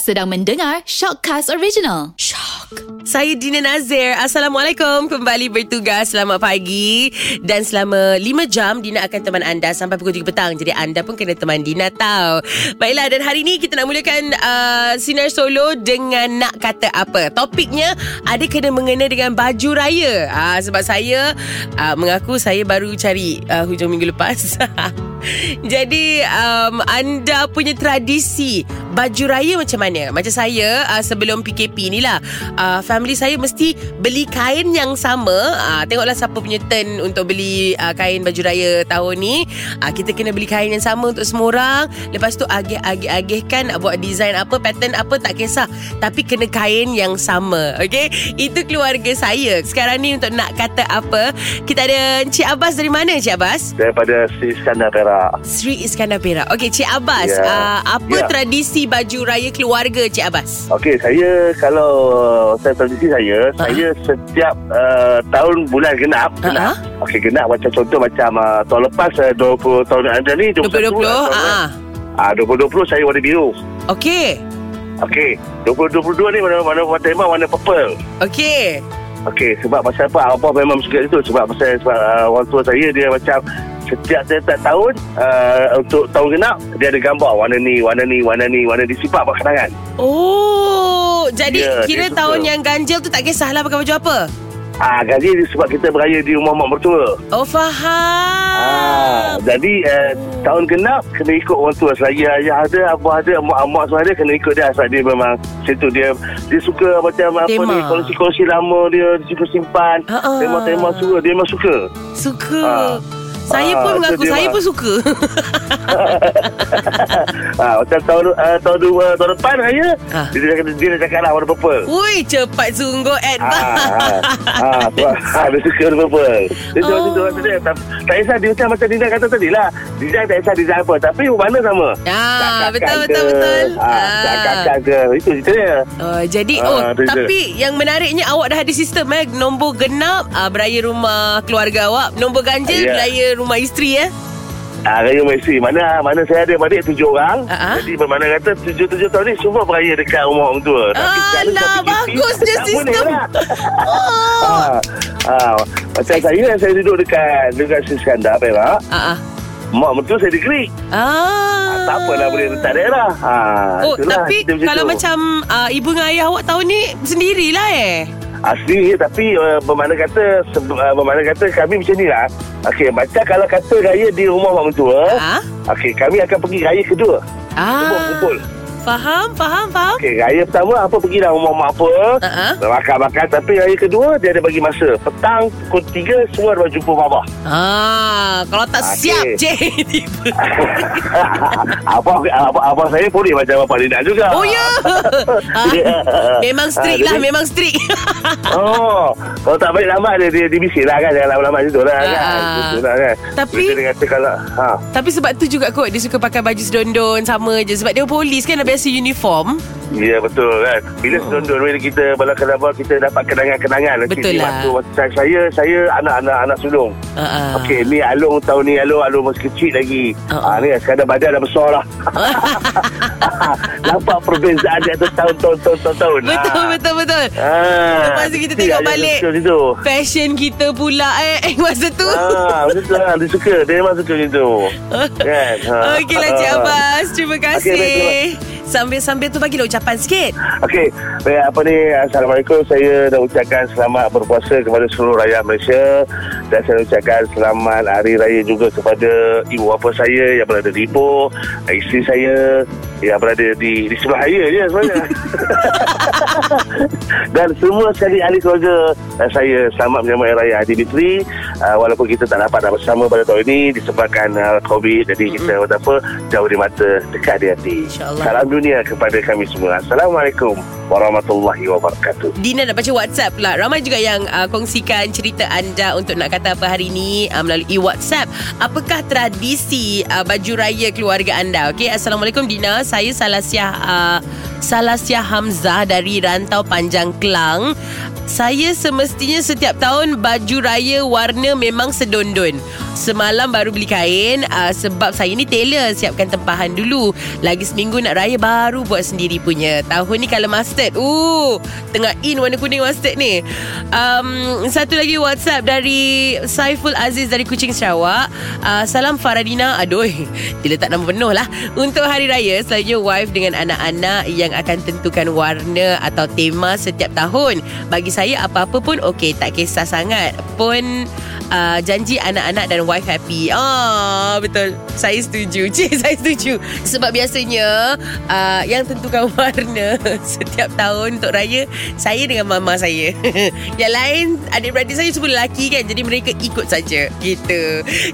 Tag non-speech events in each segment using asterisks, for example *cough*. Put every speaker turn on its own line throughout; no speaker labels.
Sedang mendengar Shockcast Original. Shock.
Saya Dina Nazir. Assalamualaikum. Kembali bertugas. Selamat pagi. Dan selama 5 jam, Dina akan teman anda sampai pukul 3 petang. Jadi anda pun kena teman Dina tahu. Baiklah, dan hari ini kita nak mulakan uh, Sinar Solo dengan nak kata apa. Topiknya ada kena mengena dengan baju raya. Uh, sebab saya uh, mengaku saya baru cari uh, hujung minggu lepas. *laughs* Jadi um, anda punya tradisi baju raya macam mana? Macam saya uh, sebelum PKP ni lah uh, family saya mesti beli kain yang sama. Uh, tengoklah siapa punya turn untuk beli uh, kain baju raya tahun ni. Uh, kita kena beli kain yang sama untuk semua orang. Lepas tu agih-agih-agihkan nak buat design apa, pattern apa tak kisah. Tapi kena kain yang sama. Okay? Itu keluarga saya. Sekarang ni untuk nak kata apa, kita ada Cik Abbas dari mana Cik Abbas?
daripada Sri Iskandar Perak.
Sri Iskandar Perak. Okey, Cik Abbas,
Ya.
uh, apa
Ya.
tradisi baju raya keluarga Cik Abbas?
Okey, saya kalau saya tradisi saya,
Ha.
saya setiap uh, tahun bulan genap, genap. Okey, genap macam contoh macam uh, tahun lepas uh, 20 tahun yang ada ni
2020,
21,
ah. ah.
Ah, 2020 saya warna biru.
Okey.
Okey, 2022 ni warna warna warna tema warna purple.
Okey.
Okey, sebab pasal apa? Apa memang suka itu sebab pasal sebab uh, orang tua saya dia macam setiap setiap tahun uh, untuk tahun genap dia ada gambar warna ni, warna ni, warna ni, warna ni sifat buat kenangan.
Oh, jadi
Ya,
kira tahun
suka.
yang ganjil tu tak kisahlah pakai baju apa?
Ah, gaji sebab kita beraya di rumah mak mertua.
Oh, faham.
Ah, jadi uh, tahun genap kena ikut orang tua. Selagi ayah ada, abah ada, mak mak semua ada kena ikut dia. Sebab dia memang situ dia dia suka macam apa
Tema.
ni kongsi-kongsi lama dia, dia suka simpan.
Ah.
Tema-tema suka dia memang suka.
Suka.
Ah.
Saya
Ah,
pun
tu
mengaku
dia,
saya pun suka. *laughs*
ah, macam tahun uh, tahun dua tahun depan raya
Ah.
dia, dia, dia, dia dah cakap lah warna purple.
Ui, cepat sungguh
Ah,
advance.
ah, ah, sebab, ah, dia suka warna purple. Dia
Oh.
oh. tu tu dia tak, tak kisah dia macam macam Dina kata tadi lah. Design tak kisah design apa. Tapi warna sama.
Ah,
Tak
betul betul betul.
Ah, tak kakak ke. Itu cerita dia.
Oh, jadi
Ah,
oh tapi yang menariknya awak dah ada sistem eh nombor genap uh, beraya rumah keluarga awak nombor ganjil
Ya.
beraya rumah isteri eh
Ah, raya Messi. Mana mana saya ada adik tujuh orang.
Ah, ah.
Jadi bermakna kata tujuh-tujuh tahun ni semua beraya dekat rumah orang tua.
Alah, bagusnya
tak
sistem.
lah.
oh
ah, ah, macam saya, saya duduk dekat dekat Sri Iskandar Perak.
ah ah
Mak mertua saya negeri.
ah
Ah, tak apalah boleh letak daerah. Ah,
Oh,
itulah,
tapi kalau macam uh, ibu dengan ayah awak tahun ni sendirilah eh.
Asli tapi uh, bermakna kata sebe- uh, bermakna kata kami macam ni lah. Okey, macam kalau kata raya di rumah mak mentua,
Ah.
okey kami akan pergi raya kedua.
Ah.
kumpul.
Faham, faham, faham.
Okey, raya pertama apa pergilah rumah mak apa.
Ah.
Makan-makan tapi raya kedua dia ada bagi masa. Petang pukul 3 semua ada jumpa bapa.
Ah, kalau tak
Okey.
siap je
apa, apa apa saya pun dia macam bapa Lina juga.
Oh ya. *laughs* Ah,
Ya.
memang strict
Ah,
lah,
jadi-
memang strict. *laughs*
Oh, kalau tak balik lama dia dia, dia lah kan, jangan lama-lama macam tu lah kan.
Ah.
Betul lah kan.
Tapi-
dia kata kalau ha.
Tapi sebab tu juga kot Dia suka pakai baju sedondon Sama je Sebab dia polis kan Dah biasa uniform
Ya betul kan Bila
Hmm.
sedondon Bila kita Bala kenapa Kita dapat kenangan-kenangan
Betul lah.
waktu, waktu saya, saya Saya anak-anak Anak sulung
uh, uh.
Okey ni Alung tahun ni Alung Alung masih kecil lagi
Ah,
uh, Ni sekadar badan dah besar lah *laughs* Nampak perbezaan Di atas tahun-tahun Tahun-tahun
Betul betul betul
Ah,
Lepas tu kita tengok balik.
Situ
Fashion kita pula eh, eh *laughs* Masa tu
Ah, betul lah. Dia suka. Dia memang suka macam tu. *laughs* kan? Ha.
Okeylah Cik
Ah.
Abbas Terima kasih
Okey, baik,
Sambil-sambil tu bagilah ucapan sikit.
Okey, baik apa ni Assalamualaikum. Saya nak ucapkan selamat berpuasa kepada seluruh rakyat Malaysia. Dan saya ucapkan selamat Hari Raya juga kepada ibu bapa saya yang berada di Ipoh Isteri saya yang berada di, di sebelah saya je sebenarnya. *laughs* Dan semua sekali ahli keluarga uh, saya selamat menyambut Hari Raya Aidilfitri uh, Walaupun kita tak dapat nak bersama pada tahun ini Disebabkan uh, COVID. Jadi kita mm-hmm. apa jauh di mata dekat di hati
InsyaAllah.
Salam dunia kepada kami semua. Assalamualaikum warahmatullahi wabarakatuh.
Dina nak baca WhatsApp pula. Ramai juga yang uh, kongsikan cerita anda Untuk nak kata apa hari ini uh, Melalui WhatsApp. Apakah tradisi uh, baju raya keluarga anda? Okey, Assalamualaikum Dina. Saya Salasiah uh, Salasia Hamzah dari Rantau Panjang Kelang. Saya semestinya setiap tahun baju raya warna memang sedondon. Semalam baru beli kain uh, sebab saya ni tailor siapkan tempahan dulu. Lagi seminggu nak raya baru buat sendiri punya. Tahun ni kalau mustard. Uh, tengah in warna kuning mustard ni. Um, satu lagi WhatsApp dari Saiful Aziz dari Kuching Sarawak. Uh, salam Faradina. Aduh, *laughs* dia letak nama penuh lah. Untuk hari raya, selalunya wife dengan anak-anak yang akan tentukan warna atau tema setiap tahun. Bagi saya apa-apa pun okey, tak kisah sangat. Pun uh, janji anak-anak dan wife happy. Ah, betul. Saya setuju. *laughs* Cik, saya setuju. Sebab biasanya uh, yang tentukan *laughs* warna setiap tahun untuk raya saya dengan mama saya. *laughs* yang lain adik-beradik saya semua lelaki kan. Jadi mereka ikut saja. Gitu.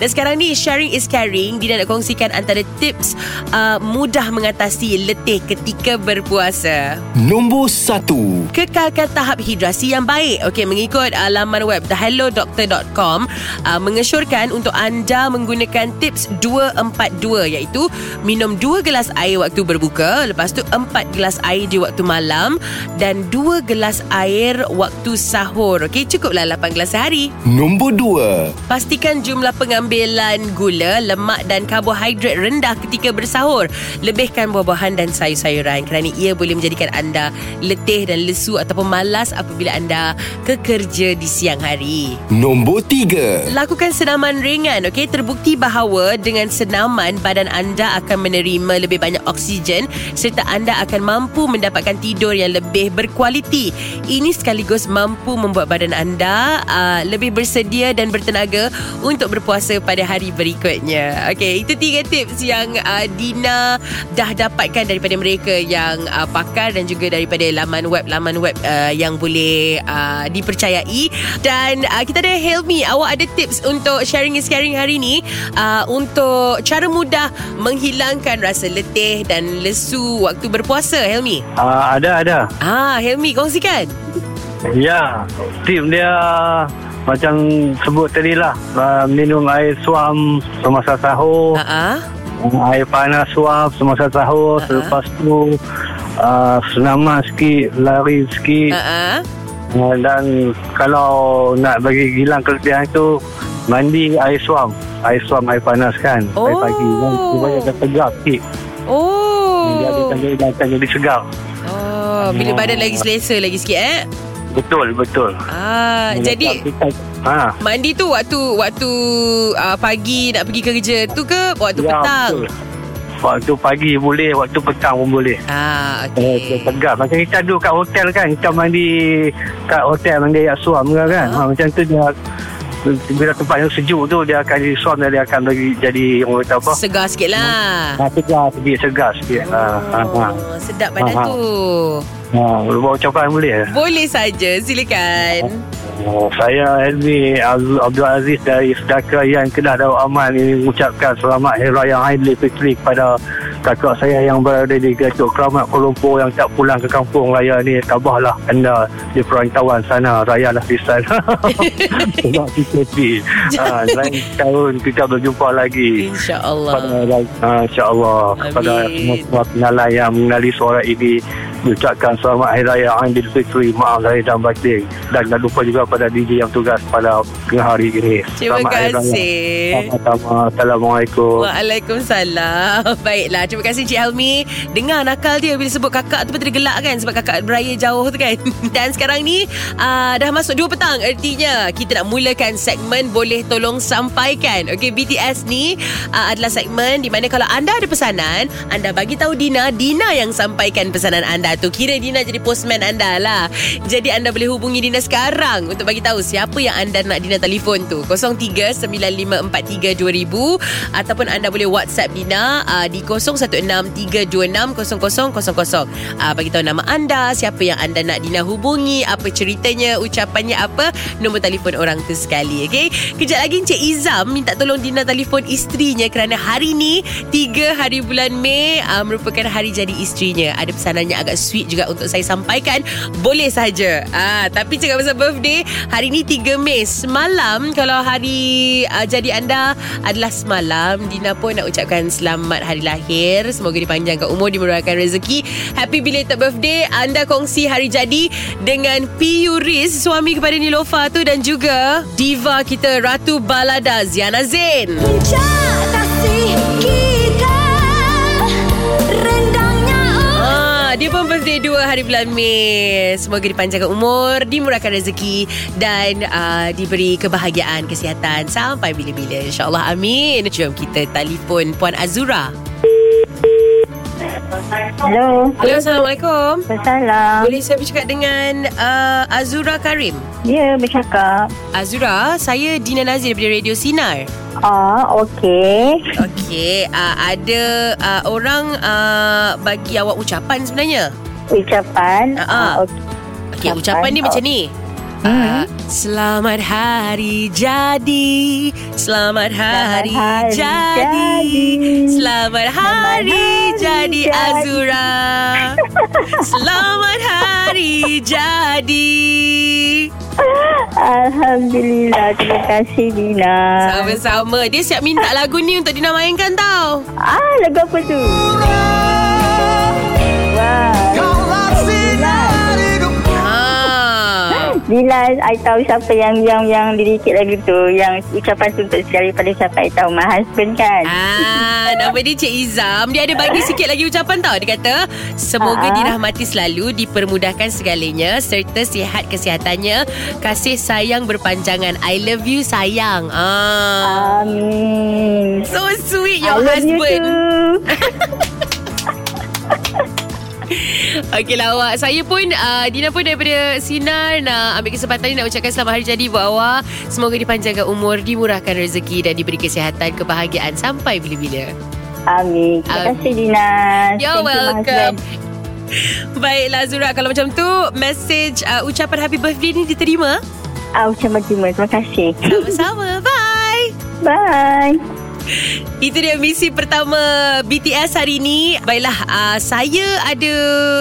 Dan sekarang ni sharing is caring. Dina nak kongsikan antara tips uh, mudah mengatasi letih ketika berpuasa.
Nombor 1
Kekalkan tahap hidrasi yang baik. Okey, mengikut uh, laman web thehellodoctor.com uh, mengesyorkan untuk anda menggunakan tips 242 iaitu minum 2 gelas air waktu berbuka, lepas tu 4 gelas air di waktu malam dan 2 gelas air waktu sahur. Okey, cukuplah 8 gelas sehari.
Nombor 2
Pastikan jumlah pengambilan gula, lemak dan karbohidrat rendah ketika bersahur. Lebihkan buah-buahan dan sayur-sayuran kerana ia boleh menjadikan anda letih dan lesu ataupun malas apabila anda kekerja di siang hari.
Nombor 3
Lakukan senaman ringan, okey? Terbukti bahawa dengan senaman badan anda akan menerima lebih banyak oksigen serta anda akan mampu mendapatkan tidur yang lebih berkualiti. Ini sekaligus mampu membuat badan anda uh, lebih bersedia dan bertenaga untuk berpuasa pada hari berikutnya. Okey, itu tiga tips yang uh, Dina dah dapatkan daripada mereka yang uh, pakar dan juga daripada laman web laman web uh, yang boleh uh, dipercayai dan uh, kita ada Helmi awak ada tips untuk sharing is caring hari ni? Uh, untuk cara mudah menghilangkan rasa letih dan lesu waktu berpuasa Helmi?
Uh, ada ada.
ah Helmi kongsikan.
Ya, tim dia macam sebut tadi lah uh, minum air suam semasa sahur,
ah
uh air panas suam semasa sahur,
Ha-ha.
selepas tu uh, senaman sikit, lari sikit.
Ah
uh, dan kalau nak bagi hilang kelebihan tu mandi air suam, air suam air panas kan, air
Oh.
pagi kan supaya dia segar sikit. Dia
oh
dia akan jadi segar.
oh bila badan lagi selesa lagi sikit eh
Betul, betul.
ah jadi
ha.
Mandi tu waktu waktu uh, pagi nak pergi kerja tu ke waktu
Ya,
petang?
betul. Waktu pagi boleh, waktu petang pun boleh.
Ah,
Eh,
okey.
tegak. Macam kita duduk kat hotel kan, kita mandi kat hotel mandi air suam ke kan. Ha, macam tu dia bila tempat yang sejuk tu dia akan jadi suam dan dia akan bagi jadi orang kata apa?
Segar sikit lah.
Ha, segar sikit, segar sikit. Ha, ha, ha.
Oh, sedap badan
Ha, ha.
tu.
Ha, buat ucapan boleh?
Boleh saja, silakan.
Oh, saya Helmi Abdul Aziz dari Sedekah yang Kedah Darul Aman ini mengucapkan selamat Hari Raya Aidilfitri kepada kakak saya yang berada di Gatuk Keramat Kuala Lumpur yang tak pulang ke kampung raya ni tabahlah anda di perantauan sana rayalah di sana *laughs* sebab PKP ha, lain *laughs* tahun kita berjumpa lagi
InsyaAllah.
pada uh, insyaAllah kepada
Amin.
semua pengalan yang mengenali suara ini mengucapkan selamat Hari Raya Aidilfitri maaf lahir dan batin. Dan jangan lupa juga pada DJ yang tugas pada hari ini.
Terima
Selamat
kasih.
sama-sama. Assalamualaikum.
Waalaikumsalam. *laughs* Baiklah Terima kasih Cik Helmi. Dengar nakal dia Bila sebut kakak tu Betul gelak kan? Sebab kakak beraya jauh tu kan? *laughs* Dan sekarang ni uh, Dah masuk 2 petang Artinya Kita nak mulakan segmen Boleh tolong sampaikan. Okay BTS ni uh, Adalah segmen Di mana kalau anda ada pesanan Anda bagi tahu Dina Dina yang sampaikan pesanan anda tu. Kira Dina jadi postman anda lah. Jadi anda boleh hubungi Dina sekarang Untuk bagi tahu Siapa yang anda nak Dina telefon tu. 0395432000 Ataupun anda boleh WhatsApp Dina uh, Di 0163260000 uh, Bagi tahu nama anda Siapa yang anda nak Dina hubungi Apa ceritanya Ucapannya apa Nombor telefon orang tu sekali Okay Kejap lagi Encik Izam Minta tolong Dina telefon isterinya Kerana hari ni 3 hari bulan Mei uh, Merupakan hari jadi isterinya. Ada pesanannya agak sweet juga untuk saya sampaikan, boleh saja. Ah, tapi cakap pasal birthday, hari ni 3 Mei. Semalam kalau hari uh, jadi anda adalah semalam, Dina pun nak ucapkan selamat hari lahir. Semoga dipanjangkan umur, dimurahkan rezeki. Happy belated birthday. Anda kongsi hari jadi dengan Piyu Riz, suami kepada Nilofa tu dan juga diva kita Ratu Balada Ziana Zain.
Puncak
birthday 2 hari bulan Mei. Semoga dipanjangkan umur, dimurahkan rezeki dan uh, diberi kebahagiaan, kesihatan sampai bila-bila. InsyaAllah amin. Jom kita telefon Puan Azura.
Hello.
Hello, Assalamualaikum.
Salam.
Boleh saya bercakap dengan uh, Azura Karim?
Ya, bercakap.
Azura, saya Dina Nazir daripada Radio Sinar.
Ah, okey.
Okey, uh, ada uh, orang uh, bagi awak ucapan sebenarnya.
Ucapan.
Ah, ah.
okey.
Okey,
Ucapan,
ucapan dia
oh.
macam ni. Uh, selamat hari jadi Selamat hari,
hari
jadi.
jadi.
Selamat hari,
hari
jadi
jadi.
Azura *laughs* Selamat hari jadi
Alhamdulillah. Terima kasih, Dina.
Sama-sama Dia siap minta lagu ni untuk Dina mainkan tau
Ah, lagu apa tu? Wah.
ha.
Dina, I tahu siapa yang yang yang lirikit lagu tu. Yang ucapan tu untuk sekali pada siapa I tahu. My husband kan?
Ah, nama dia Cik Izam Dia ada bagi *laughs* sikit lagi ucapan tau Dia kata Semoga
Ah.
dirahmati selalu Dipermudahkan segalanya Serta sihat kesihatannya Kasih sayang berpanjangan I love you sayang ah.
Amin.
So sweet
I
your
you
husband
too. *laughs* *laughs*
Okeylah awak Saya pun uh, Dina pun daripada Sinar Nak ambil kesempatan ni Nak ucapkan selamat hari jadi Buat awak Semoga dipanjangkan umur Dimurahkan rezeki Dan diberi kesihatan Kebahagiaan Sampai bila-bila
Amin. Terima
Amin.
kasih, Dina.
You're
Thank you,
welcome.
husband. *laughs*
Baiklah Zura Kalau macam tu Message uh, ucapan happy birthday ni diterima
Ah, ucapan terima. Terima kasih.
Sama-sama *laughs* Bye
Bye.
Itu dia misi pertama BTS hari ini. Baiklah, uh, saya ada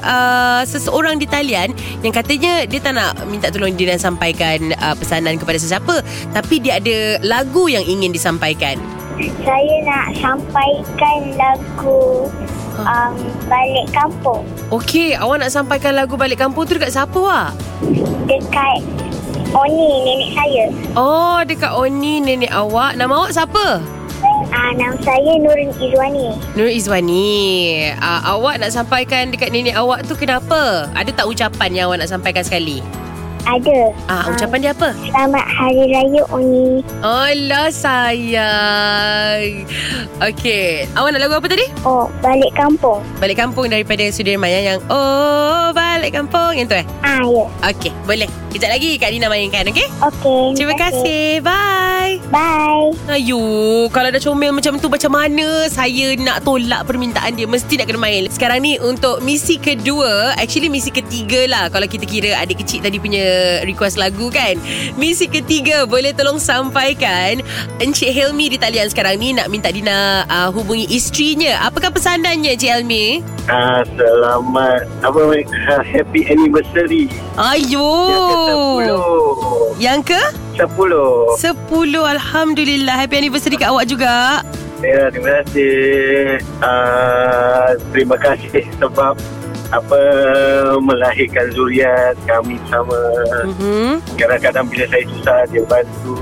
uh, seseorang di talian yang katanya dia tak nak minta tolong Dina sampaikan uh, pesanan kepada sesiapa. Tapi dia ada lagu yang ingin disampaikan.
Saya nak sampaikan lagu um, Balik Kampung
Okey, awak nak sampaikan lagu Balik Kampung tu dekat siapa, Wak?
dekat Oni nenek saya.
Oh, dekat Oni nenek awak. Nama awak siapa?
Uh, nama saya Nurin Izwani.
Nur Izwani. Uh, awak nak sampaikan dekat nenek awak tu kenapa? Ada tak ucapan yang awak nak sampaikan sekali?
Ada.
Ah, uh, ucapan dia apa?
Selamat Hari Raya Oni.
Allah sayang. Okey, awak nak lagu apa tadi?
Oh, Balik Kampung.
Balik kampung daripada Sudirman yang Oh, balik kampung yang tu eh.
Ah, ya.
Okey, boleh. Kejap lagi Kak Dina mainkan, okey?
Okey.
Terima kasih. Bye.
Bye.
Ayu, kalau dah comel macam tu macam mana saya nak tolak permintaan dia mesti nak kena main. Sekarang ni untuk misi kedua, actually misi ketiga lah kalau kita kira adik kecil tadi punya request lagu kan. Misi ketiga boleh tolong sampaikan Encik Helmi di talian sekarang ni nak minta Dina uh, hubungi isterinya. Apakah pesanannya Encik Helmi?
Ah, selamat apa uh, happy anniversary.
Ayu. Yang ke?
Sepuluh.
10 Alhamdulillah Happy anniversary kat awak juga
Ya, terima kasih. Uh, terima kasih sebab apa melahirkan zuriat kami sama.
mm-hmm.
Kadang-kadang bila saya susah dia bantu.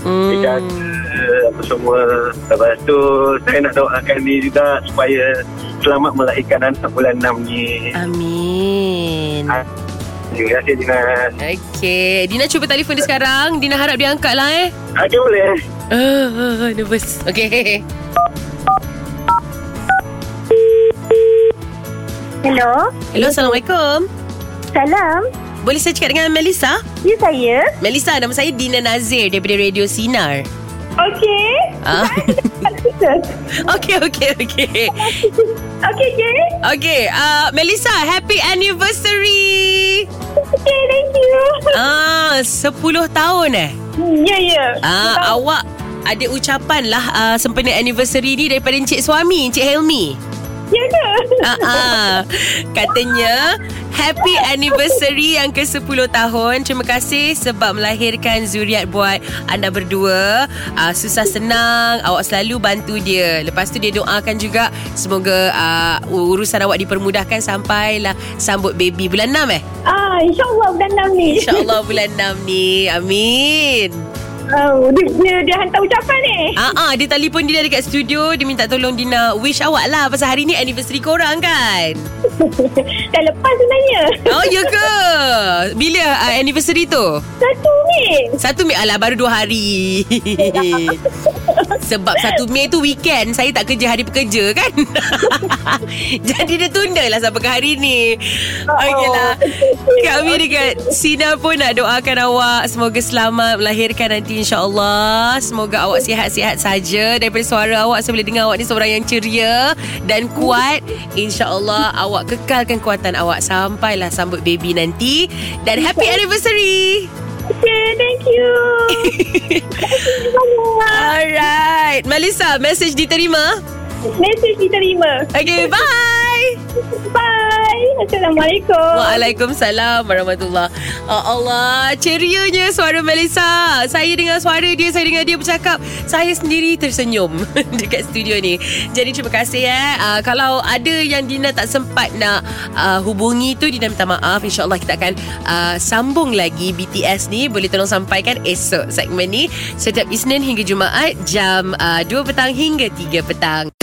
Dia jaga. Apa semua. Lepas tu saya nak doakan dia juga supaya selamat melahirkan anak bulan 6 ni.
Amin
Ah. Terima kasih Dina.
Okay Dina cuba telefon dia sekarang Dina harap dia angkat lah eh
Okey boleh.
Ah, nervous Okay
Hello.
Hello Assalamualaikum
Salam.
Boleh saya cakap dengan Melissa?
Ya, saya.
Melissa nama saya Dina Nazir Daripada Radio Sinar
Okey.
ah. *laughs* Okay okay okay
Okey, okey.
Okay uh, Melissa Happy anniversary
Okey, thank you.
Ah, 10 tahun eh
Ya, ya.
Ah, awak ada ucapan lah uh, sempena anniversary ni daripada Encik Suami, Encik Helmi.
Ya ke?
Ah, ah. Katanya Happy anniversary yang ke-10 tahun Terima kasih sebab melahirkan zuriat buat anda berdua uh, Susah senang Awak selalu bantu dia Lepas tu dia doakan juga Semoga uh, urusan awak dipermudahkan Sampailah sambut baby Bulan 6 eh?
Ah, insyaAllah bulan 6 ni.
InsyaAllah bulan 6 ni Amin
Oh, dia, dia, dia hantar ucapan ni.
Ah, ah, dia telefon dia dekat studio Dia minta tolong Dina Wish awak lah Pasal hari ni anniversary korang kan *laughs*
Dah lepas sebenarnya.
Oh ya ke Bila uh, anniversary tu
Satu ni.
Satu Mei Alah baru dua hari *laughs* Sebab satu Mei tu weekend Saya tak kerja hari pekerja kan? *laughs* Jadi dia tunda lah Sampai ke hari ni. Okey lah. Kami dekat Sina pun nak doakan awak Semoga selamat melahirkan nanti InsyaAllah. Semoga awak sihat-sihat saja. Daripada suara awak Saya boleh dengar awak ni Seorang yang ceria Dan kuat. InsyaAllah Awak kekalkan kuatan awak. Sampailah sambut baby nanti. Dan happy anniversary
Okay, thank you. *laughs*
Alright Melissa Message diterima
Mesej diterima.
Okay bye
Bye. Assalamualaikum.
Waalaikumsalam warahmatullahi oh, Allah Cerianya suara Melissa. Saya dengar suara dia Saya dengar dia bercakap. Saya sendiri tersenyum *laughs* Dekat studio ni. Jadi terima kasih eh. Uh, Kalau ada yang Dina tak sempat nak uh, Hubungi tu Dina minta maaf. InsyaAllah kita akan uh, Sambung lagi BTS ni. Boleh tolong sampaikan esok segmen ni. Setiap Isnin hingga Jumaat Jam uh, 2 petang hingga 3 petang